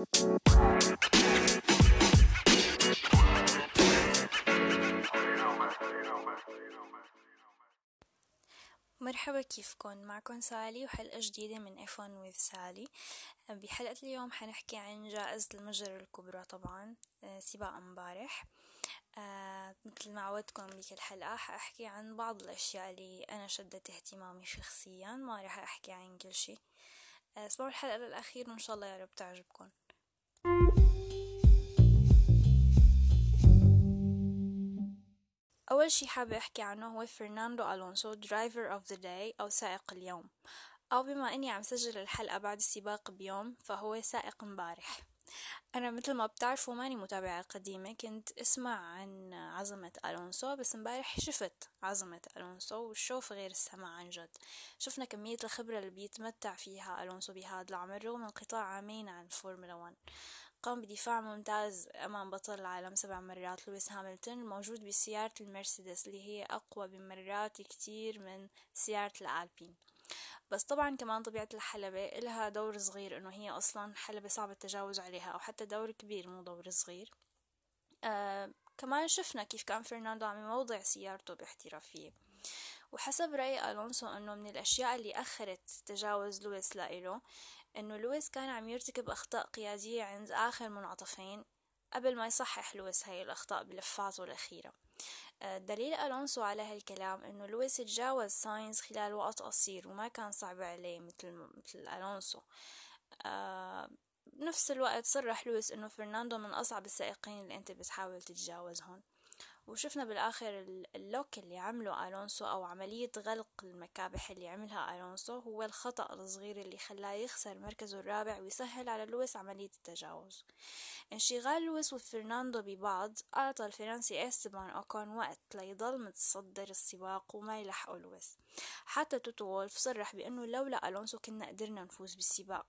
مرحبا كيفكن؟ معكم سالي وحلقة جديدة من إيفون ويز سالي. بحلقة اليوم حنحكي عن جائزة المجر الكبرى طبعا آه، سباق امبارح آه، مثل ما عودتكم بكل حلقة حأحكي عن بعض الأشياء اللي أنا شدت اهتمامي شخصيا ما راح أحكي عن كل شي آه، اسمعوا الحلقة للأخير وإن شاء الله يا رب تعجبكم أول شي حابة أحكي عنه هو فرناندو ألونسو driver of the day أو سائق اليوم. أو بما أني عم سجل الحلقة بعد السباق بيوم فهو سائق مبارح. أنا مثل ما بتعرفوا ماني متابعة قديمة كنت أسمع عن عظمة ألونسو بس مبارح شفت عظمة ألونسو والشوف غير السمع عن جد. شفنا كمية الخبرة اللي بيتمتع فيها ألونسو بهذا العمر رغم انقطاع عامين عن الفورمولا 1 قام بدفاع ممتاز أمام بطل العالم سبع مرات. لويس هاملتون الموجود بسيارة المرسيدس اللي هي أقوى بمرات كتير من سيارة الألبين. بس طبعا كمان طبيعة الحلبة إلها دور صغير إنه هي أصلا حلبة صعب التجاوز عليها أو حتى دور كبير مو دور صغير. آه كمان شفنا كيف كان فرناندو عم يوضع سيارته باحترافية. وحسب رأي ألونسو إنه من الأشياء اللي أخرت تجاوز لويس لإله إنه لويس كان عم يرتكب أخطاء قيادية عند آخر منعطفين قبل ما يصحح لويس هاي الأخطاء بلفاته الأخيرة. آه، دليل ألونسو على هالكلام إنه لويس تجاوز ساينز خلال وقت قصير وما كان صعب عليه مثل مثل ألونسو. آه بنفس الوقت صرح لويس إنه فرناندو من أصعب السائقين اللي أنت بتحاول تتجاوزهم. وشفنا بالآخر ال lock اللي عمله ألونسو أو عملية غلق المكابح اللي عملها ألونسو هو الخطأ الصغير اللي خلاه يخسر مركزه الرابع ويسهل على لويس عملية التجاوز. انشغال لويس وفرناندو ببعض أعطى الفرنسي إستبان أوكون وقت ليضل متصدر السباق وما يلحقه لويس. حتى توتو وولف صرح بأنه لولا ألونسو كنا قدرنا نفوز بالسباق.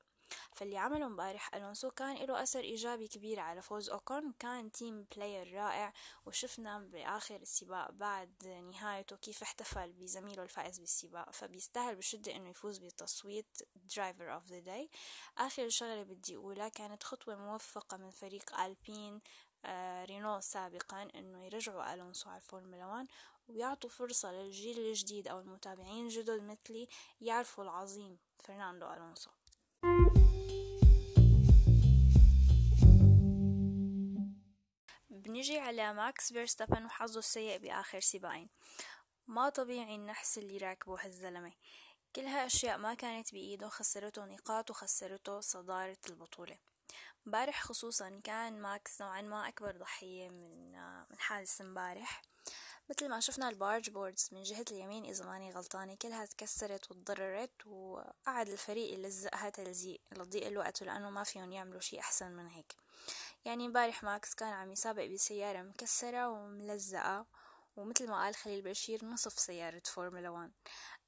فاللي عمله مبارح ألونسو كان له أثر إيجابي كبير على فوز أوكون كان team player رائع وشفنا بآخر السباق بعد نهايته كيف احتفل بزميله الفائز بالسباق. فبيستاهل بشدة إنه يفوز بتصويت driver of the day آخر شغلة بدي أقولها كانت خطوة موفقة من فريق ألبين آه رينو سابقا إنه يرجعوا ألونسو على الفورمولا 1 ويعطوا فرصة للجيل الجديد أو المتابعين الجدد مثلي يعرفوا العظيم فرناندو ألونسو. بنجي على ماكس فيرستابن وحظه السيء بآخر سباقين ما طبيعي النحس اللي راكبه هالزلمة. كلها أشياء ما كانت بإيده خسرته نقاط وخسرته صدارة البطولة. مبارح خصوصا كان ماكس نوعا ما أكبر ضحية من من حادث مبارح. مثل ما شفنا ال barge boards من جهة اليمين إذا ماني غلطانة كلها تكسرت وتضررت وقعد الفريق يلزقها تلزيق لضيق الوقت لأنه ما فيهم يعملوا شي أحسن من هيك. يعني مبارح ماكس كان عم يسابق بسيارة مكسرة وملزقة ومثل ما قال خليل بشير نصف سيارة فورمولا 1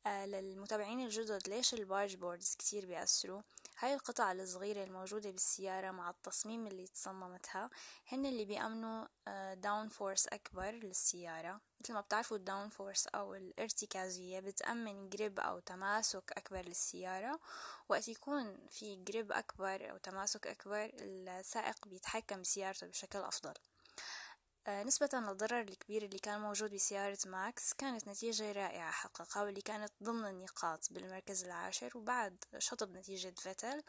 آه للمتابعين الجدد ليش ال barge boards كتير بيأثروا؟ هاي القطع الصغيرة الموجودة بالسيارة مع التصميم اللي تصممتها هن اللي بيأمنوا downforce أكبر للسيارة. مثل ما بتعرفوا ال downforce أو الارتكازية بتأمن grip أو تماسك أكبر للسيارة. وقت يكون في grip أكبر أو تماسك أكبر السائق بيتحكم بسيارته بشكل أفضل. آه، نسبة للضرر الكبير اللي كان موجود بسيارة ماكس كانت نتيجة رائعة حققها واللي كانت ضمن النقاط بالمركز العاشر وبعد شطب نتيجة فيتل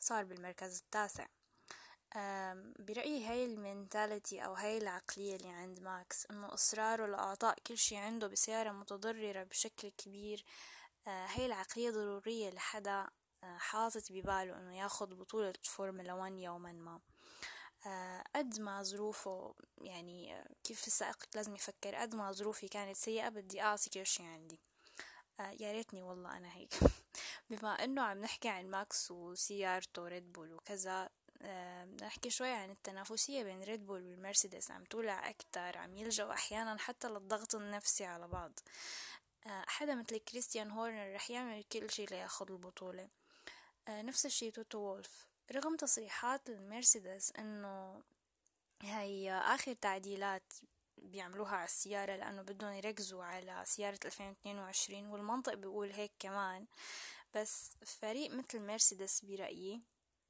صار بالمركز التاسع. برأيي هاي ال mentality أو هاي العقلية اللي عند ماكس إنه إصراره لإعطاء كل شي عنده بسيارة متضررة بشكل كبير آه، هاي العقلية ضرورية لحدا آه، حاطط بباله إنه ياخد بطولة فورمولا 1 يوما ما. آه، قد ما ظروفه يعني آه، كيف السائق لازم يفكر قد ما ظروفي كانت سيئة بدي أعطي كل شي عندي. آه، يا ريتني والله أنا هيك. بما إنه عم نحكي عن ماكس وسيارته ريد بول وكذا نحكي شوي عن التنافسية بين ريد بول والمرسيدس. عم تولع أكتر عم يلجأوا أحيانا حتى للضغط النفسي على بعض. حدا مثل كريستيان هورنر رح يعمل كل شي لياخد البطولة. نفس الشي توتو وولف. رغم تصريحات المرسيدس إنه هي آخر تعديلات بيعملوها على السيارة لأنه بدهم يركزوا على سيارة 2022 والمنطق بيقول هيك كمان بس فريق مثل مرسيدس برأيي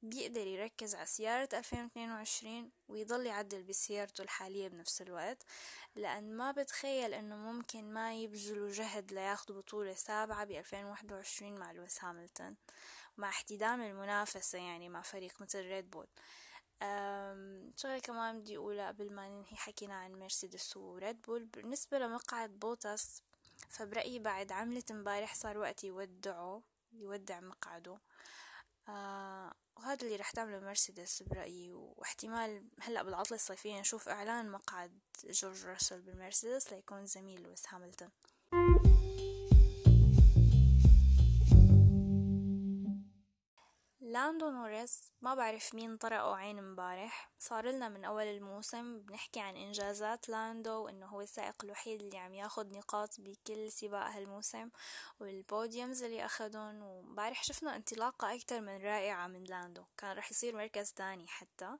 بيقدر يركز على سيارة 2022 ويضل يعدل بسيارته الحالية بنفس الوقت لأن ما بتخيل إنه ممكن ما يبذلوا جهد لياخدوا بطولة سابعة ب 2021 مع لويس هاملتون مع احتدام المنافسة يعني مع فريق مثل ريد بول. شغلة كمان بدي أقولها قبل ما ننهي حكينا عن مرسيدس وريد بول. بالنسبة لمقعد بوتاس فبرأيي بعد عملة امبارح صار وقت يودعه يودع مقعده. آه وهذا اللي رح تعمله مرسيدس برأيي واحتمال هلأ بالعطلة الصيفية نشوف إعلان مقعد جورج راسل بالمرسيدس ليكون زميل لويس هاملتون. لاندو نوريس ما بعرف مين طرقه عين مبارح صار لنا من أول الموسم بنحكي عن إنجازات لاندو وإنه هو السائق الوحيد اللي عم ياخد نقاط بكل سباق هالموسم وال podiums اللي أخدهم. ومبارح شفنا انطلاقة أكتر من رائعة من لاندو. كان رح يصير مركز تاني حتى.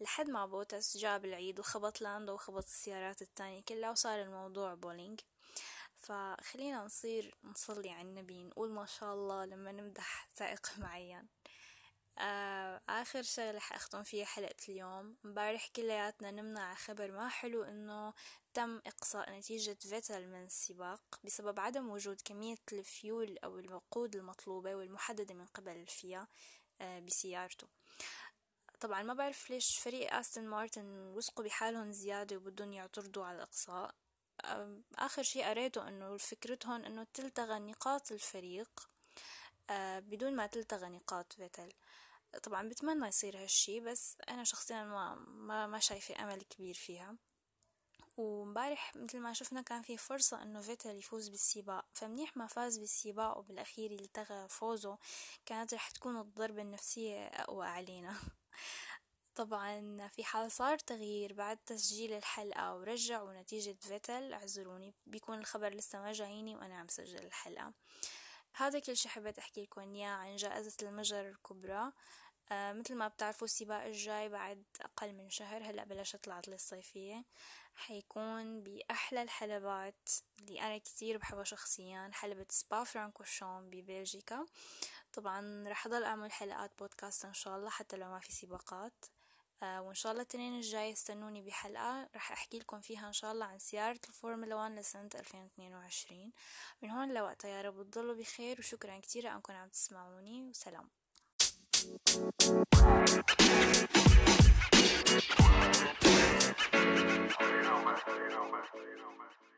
لحد ما بوتاس جاب العيد وخبط لاندو وخبط السيارات التانية كلها وصار الموضوع بولينج. فخلينا نصير نصلي على النبي نقول ما شاء الله لما نمدح سائق معين. آه آخر شغلة حأختم فيها حلقة اليوم. مبارح كلياتنا نمنا على خبر ما حلو إنه تم إقصاء نتيجة فيتل من السباق بسبب عدم وجود كمية الفيول أو الوقود المطلوبة والمحددة من قبل الفيا آه بسيارته. طبعا ما بعرف ليش فريق أستون مارتن وثقوا بحالهم زيادة وبدهم يعترضوا على الإقصاء. آخر شي قريته إنه فكرتهم إنه تلتغى نقاط الفريق آه بدون ما تلتغى نقاط فيتل طبعا بتمنى يصير هالشي بس أنا شخصيا ما, ما, ما شايفة أمل كبير فيها. ومبارح مثل ما شفنا كان في فرصة إنه فيتل يفوز بالسباق. فمنيح ما فاز بالسباق وبالأخير التغى فوزه كانت رح تكون الضربة النفسية أقوى علينا. طبعا في حال صار تغيير بعد تسجيل الحلقة ورجعوا نتيجة فيتل اعذروني بيكون الخبر لسه ما جايني وأنا عم سجل الحلقة. هذا كل شي حبيت أحكي لكم إياه عن جائزة المجر الكبرى. آه مثل ما بتعرفوا السباق الجاي بعد أقل من شهر هلأ بلشت العطلة الصيفية. حيكون بأحلى الحلبات اللي أنا كتير بحبها شخصيا حلبة سبا فرانكوشون ببلجيكا. طبعا رح أضل أعمل حلقات بودكاست إن شاء الله حتى لو ما في سباقات. وإن شاء الله التنين الجاي استنوني بحلقة. رح أحكي لكم فيها إن شاء الله عن سيارة الفورمولا 1 لسنة 2022 من هون لوقتها يا رب تضلوا بخير وشكرا كتير أنكم عم تسمعوني. وسلام. you.